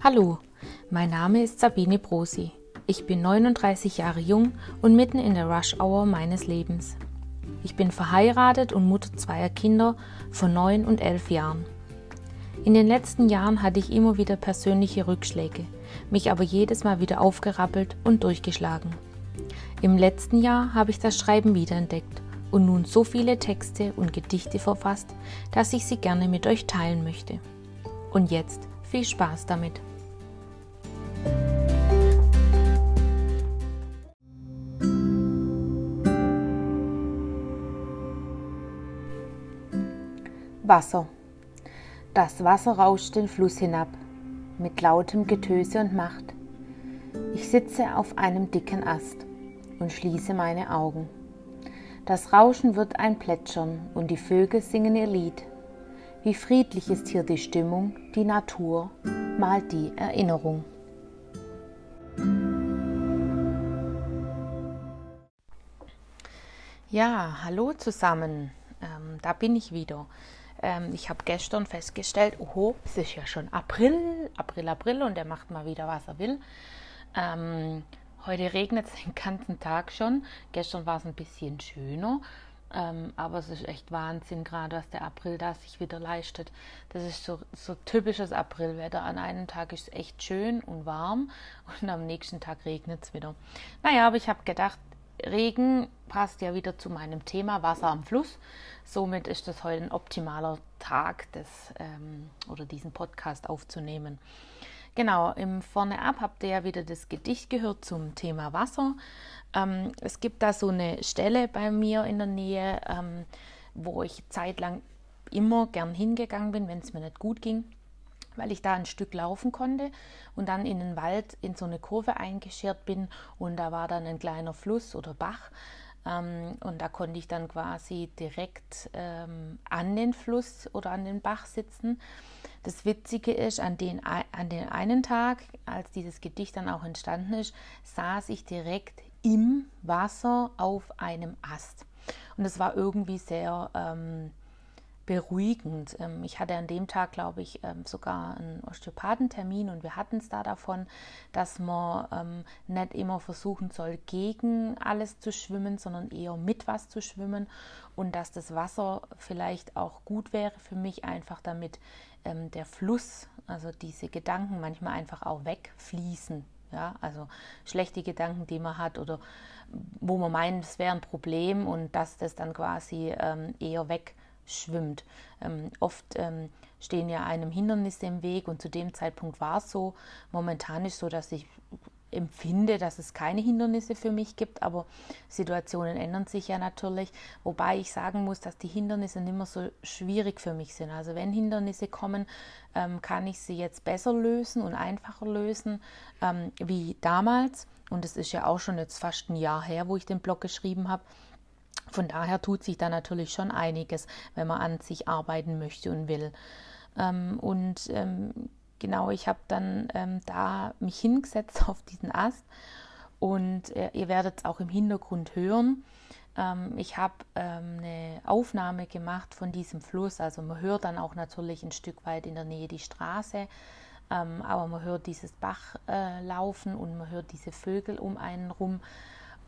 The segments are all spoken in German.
Hallo, mein Name ist Sabine Brosi. Ich bin 39 Jahre jung und mitten in der Rush-Hour meines Lebens. Ich bin verheiratet und Mutter zweier Kinder von 9 und 11 Jahren. In den letzten Jahren hatte ich immer wieder persönliche Rückschläge, mich aber jedes Mal wieder aufgerappelt und durchgeschlagen. Im letzten Jahr habe ich das Schreiben wiederentdeckt und nun so viele Texte und Gedichte verfasst, dass ich sie gerne mit euch teilen möchte. Und jetzt viel Spaß damit! Wasser. Das Wasser rauscht den Fluss hinab, mit lautem Getöse und Macht. Ich sitze auf einem dicken Ast und schließe meine Augen. Das Rauschen wird ein Plätschern und die Vögel singen ihr Lied. Wie friedlich ist hier die Stimmung, die Natur malt die Erinnerung. Ja, hallo zusammen. Ähm, da bin ich wieder. Ähm, ich habe gestern festgestellt, oho, es ist ja schon April, April, April und er macht mal wieder, was er will. Ähm, heute regnet es den ganzen Tag schon. Gestern war es ein bisschen schöner. Ähm, aber es ist echt Wahnsinn, gerade was der April da sich wieder leistet. Das ist so, so typisches Aprilwetter. An einem Tag ist es echt schön und warm und am nächsten Tag regnet es wieder. Naja, aber ich habe gedacht, Regen passt ja wieder zu meinem Thema Wasser am Fluss. Somit ist das heute ein optimaler Tag, des, ähm, oder diesen Podcast aufzunehmen. Genau, im Vorne ab habt ihr ja wieder das Gedicht gehört zum Thema Wasser. Ähm, es gibt da so eine Stelle bei mir in der Nähe, ähm, wo ich zeitlang immer gern hingegangen bin, wenn es mir nicht gut ging weil ich da ein Stück laufen konnte und dann in den Wald in so eine Kurve eingeschert bin und da war dann ein kleiner Fluss oder Bach ähm, und da konnte ich dann quasi direkt ähm, an den Fluss oder an den Bach sitzen. Das Witzige ist, an den, an den einen Tag, als dieses Gedicht dann auch entstanden ist, saß ich direkt im Wasser auf einem Ast. Und es war irgendwie sehr ähm, beruhigend. Ähm, ich hatte an dem Tag, glaube ich, ähm, sogar einen Osteopathentermin und wir hatten es da davon, dass man ähm, nicht immer versuchen soll, gegen alles zu schwimmen, sondern eher mit was zu schwimmen und dass das Wasser vielleicht auch gut wäre für mich, einfach damit der Fluss, also diese Gedanken manchmal einfach auch wegfließen. Ja, also schlechte Gedanken, die man hat oder wo man meint, es wäre ein Problem und dass das dann quasi eher weg schwimmt. Ähm, oft ähm, stehen ja einem Hindernisse im Weg und zu dem Zeitpunkt war es so. Momentan ist so, dass ich empfinde, dass es keine Hindernisse für mich gibt, aber Situationen ändern sich ja natürlich, wobei ich sagen muss, dass die Hindernisse nicht mehr so schwierig für mich sind. Also wenn Hindernisse kommen, ähm, kann ich sie jetzt besser lösen und einfacher lösen ähm, wie damals. Und es ist ja auch schon jetzt fast ein Jahr her, wo ich den Blog geschrieben habe. Von daher tut sich da natürlich schon einiges, wenn man an sich arbeiten möchte und will. Ähm, und ähm, genau, ich habe dann ähm, da mich hingesetzt auf diesen Ast und äh, ihr werdet es auch im Hintergrund hören. Ähm, ich habe ähm, eine Aufnahme gemacht von diesem Fluss, also man hört dann auch natürlich ein Stück weit in der Nähe die Straße. Ähm, aber man hört dieses Bach äh, laufen und man hört diese Vögel um einen rum.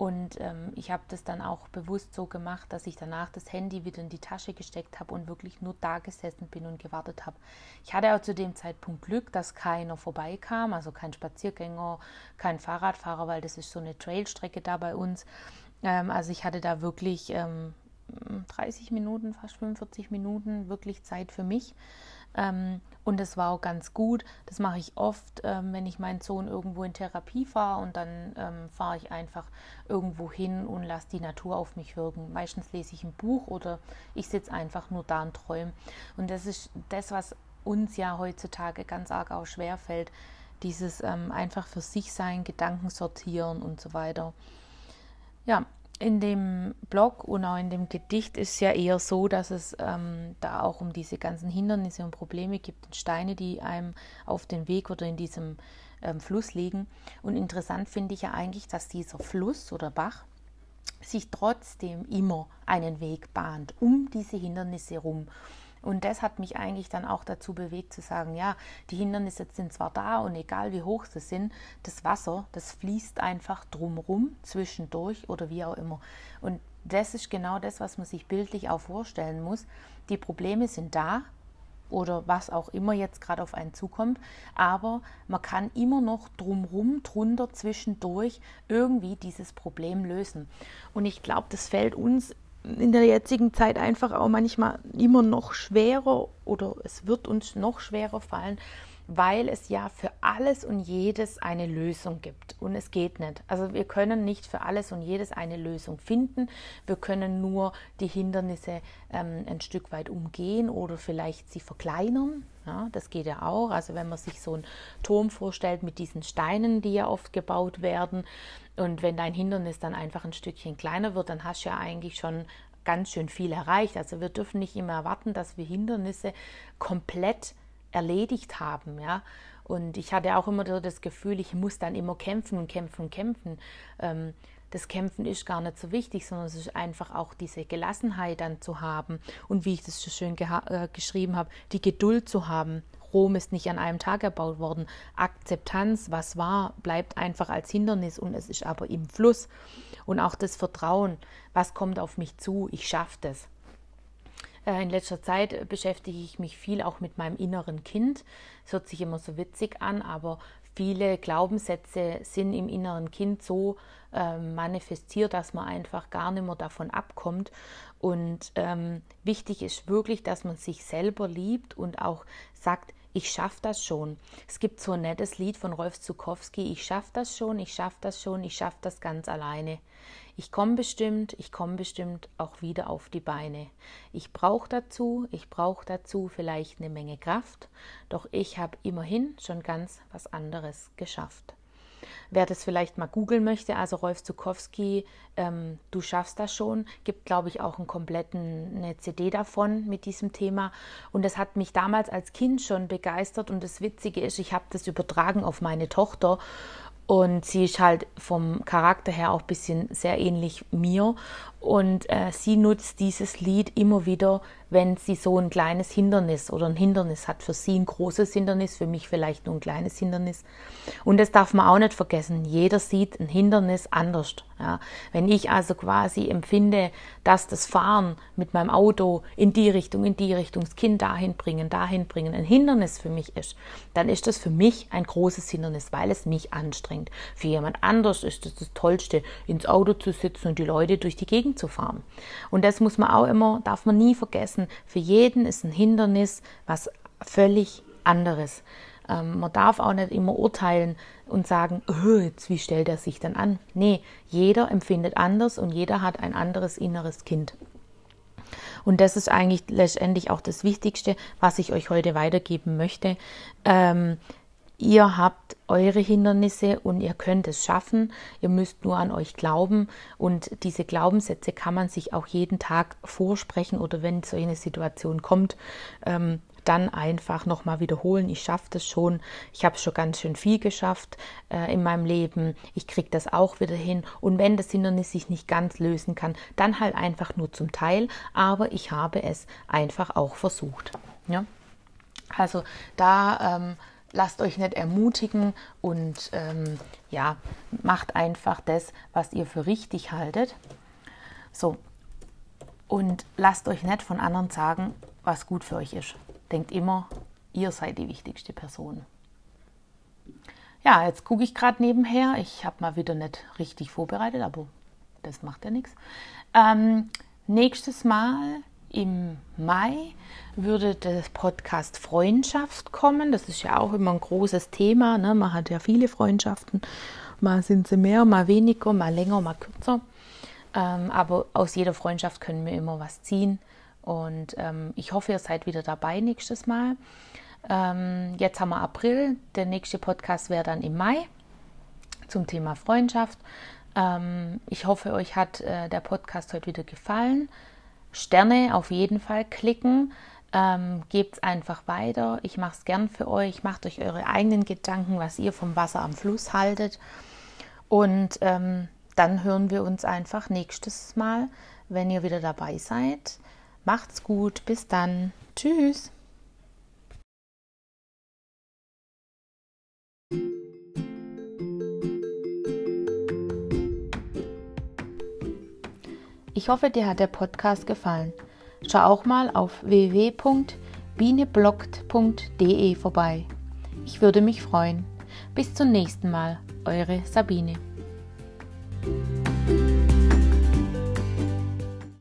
Und ähm, ich habe das dann auch bewusst so gemacht, dass ich danach das Handy wieder in die Tasche gesteckt habe und wirklich nur da gesessen bin und gewartet habe. Ich hatte auch zu dem Zeitpunkt Glück, dass keiner vorbeikam, also kein Spaziergänger, kein Fahrradfahrer, weil das ist so eine Trailstrecke da bei uns. Ähm, also ich hatte da wirklich ähm, 30 Minuten, fast 45 Minuten wirklich Zeit für mich. Ähm, und das war auch ganz gut. Das mache ich oft, ähm, wenn ich meinen Sohn irgendwo in Therapie fahre und dann ähm, fahre ich einfach irgendwo hin und lasse die Natur auf mich wirken. Meistens lese ich ein Buch oder ich sitze einfach nur da und träume. Und das ist das, was uns ja heutzutage ganz arg auch schwerfällt. Dieses ähm, einfach für sich sein, Gedanken sortieren und so weiter. Ja, in dem Blog und auch in dem Gedicht ist es ja eher so, dass es ähm, da auch um diese ganzen Hindernisse und Probleme gibt und Steine, die einem auf den Weg oder in diesem ähm, Fluss liegen. Und interessant finde ich ja eigentlich, dass dieser Fluss oder Bach sich trotzdem immer einen Weg bahnt um diese Hindernisse herum. Und das hat mich eigentlich dann auch dazu bewegt zu sagen, ja, die Hindernisse sind zwar da und egal wie hoch sie sind, das Wasser, das fließt einfach drumrum, zwischendurch oder wie auch immer. Und das ist genau das, was man sich bildlich auch vorstellen muss. Die Probleme sind da, oder was auch immer jetzt gerade auf einen zukommt. Aber man kann immer noch drumrum, drunter, zwischendurch irgendwie dieses Problem lösen. Und ich glaube, das fällt uns in der jetzigen Zeit einfach auch manchmal immer noch schwerer oder es wird uns noch schwerer fallen, weil es ja für alles und jedes eine Lösung gibt. Und es geht nicht. Also wir können nicht für alles und jedes eine Lösung finden. Wir können nur die Hindernisse ähm, ein Stück weit umgehen oder vielleicht sie verkleinern. Ja, das geht ja auch. Also wenn man sich so einen Turm vorstellt mit diesen Steinen, die ja oft gebaut werden. Und wenn dein Hindernis dann einfach ein Stückchen kleiner wird, dann hast du ja eigentlich schon ganz schön viel erreicht. Also wir dürfen nicht immer erwarten, dass wir Hindernisse komplett erledigt haben, ja. Und ich hatte auch immer das Gefühl, ich muss dann immer kämpfen und kämpfen und kämpfen. Ähm, das Kämpfen ist gar nicht so wichtig, sondern es ist einfach auch diese Gelassenheit dann zu haben und wie ich das so schön äh, geschrieben habe, die Geduld zu haben. Rom ist nicht an einem Tag erbaut worden. Akzeptanz, was war, bleibt einfach als Hindernis und es ist aber im Fluss. Und auch das Vertrauen, was kommt auf mich zu, ich schaffe das. Äh, in letzter Zeit beschäftige ich mich viel auch mit meinem inneren Kind. Es hört sich immer so witzig an, aber viele Glaubenssätze sind im inneren Kind so äh, manifestiert, dass man einfach gar nicht mehr davon abkommt. Und ähm, wichtig ist wirklich, dass man sich selber liebt und auch sagt, ich schaffe das schon. Es gibt so ein nettes Lied von Rolf Zukowski, ich schaffe das schon, ich schaffe das schon, ich schaffe das ganz alleine. Ich komme bestimmt, ich komme bestimmt auch wieder auf die Beine. Ich brauche dazu, ich brauche dazu vielleicht eine Menge Kraft, doch ich habe immerhin schon ganz was anderes geschafft. Wer das vielleicht mal googeln möchte, also Rolf Zukowski, ähm, du schaffst das schon, gibt, glaube ich, auch einen kompletten eine CD davon mit diesem Thema. Und das hat mich damals als Kind schon begeistert. Und das Witzige ist, ich habe das übertragen auf meine Tochter. Und sie ist halt vom Charakter her auch ein bisschen sehr ähnlich mir. Und äh, sie nutzt dieses Lied immer wieder, wenn sie so ein kleines Hindernis oder ein Hindernis hat. Für sie ein großes Hindernis, für mich vielleicht nur ein kleines Hindernis. Und das darf man auch nicht vergessen. Jeder sieht ein Hindernis anders. Ja. Wenn ich also quasi empfinde, dass das Fahren mit meinem Auto in die Richtung, in die Richtung, das Kind dahin bringen, dahin bringen, ein Hindernis für mich ist, dann ist das für mich ein großes Hindernis, weil es mich anstrengt. Für jemand anders ist es das Tollste, ins Auto zu sitzen und die Leute durch die Gegend zu fahren. Und das muss man auch immer, darf man nie vergessen. Für jeden ist ein Hindernis was völlig anderes. Ähm, man darf auch nicht immer urteilen und sagen, oh, jetzt, wie stellt er sich dann an? Nee, jeder empfindet anders und jeder hat ein anderes inneres Kind. Und das ist eigentlich letztendlich auch das Wichtigste, was ich euch heute weitergeben möchte. Ähm, Ihr habt eure Hindernisse und ihr könnt es schaffen. Ihr müsst nur an euch glauben. Und diese Glaubenssätze kann man sich auch jeden Tag vorsprechen oder wenn so eine Situation kommt, ähm, dann einfach nochmal wiederholen. Ich schaffe das schon. Ich habe schon ganz schön viel geschafft äh, in meinem Leben. Ich kriege das auch wieder hin. Und wenn das Hindernis sich nicht ganz lösen kann, dann halt einfach nur zum Teil. Aber ich habe es einfach auch versucht. Ja? Also da ähm, lasst euch nicht ermutigen und ähm, ja, macht einfach das, was ihr für richtig haltet. So, und lasst euch nicht von anderen sagen, was gut für euch ist. Denkt immer, ihr seid die wichtigste Person. Ja, jetzt gucke ich gerade nebenher. Ich habe mal wieder nicht richtig vorbereitet, aber das macht ja nichts. Ähm, nächstes Mal im Mai würde der Podcast Freundschaft kommen. Das ist ja auch immer ein großes Thema. Ne? Man hat ja viele Freundschaften. Mal sind sie mehr, mal weniger, mal länger, mal kürzer. Ähm, aber aus jeder Freundschaft können wir immer was ziehen. Und ähm, ich hoffe, ihr seid wieder dabei nächstes Mal. Ähm, jetzt haben wir April. Der nächste Podcast wäre dann im Mai zum Thema Freundschaft. Ähm, ich hoffe, euch hat äh, der Podcast heute wieder gefallen. Sterne auf jeden Fall klicken. Ähm, Gebt es einfach weiter. Ich mache es gern für euch. Macht euch eure eigenen Gedanken, was ihr vom Wasser am Fluss haltet. Und ähm, dann hören wir uns einfach nächstes Mal, wenn ihr wieder dabei seid. Macht's gut. Bis dann. Tschüss. Ich hoffe, dir hat der Podcast gefallen. Schau auch mal auf www.bienebloggt.de vorbei. Ich würde mich freuen. Bis zum nächsten Mal, eure Sabine.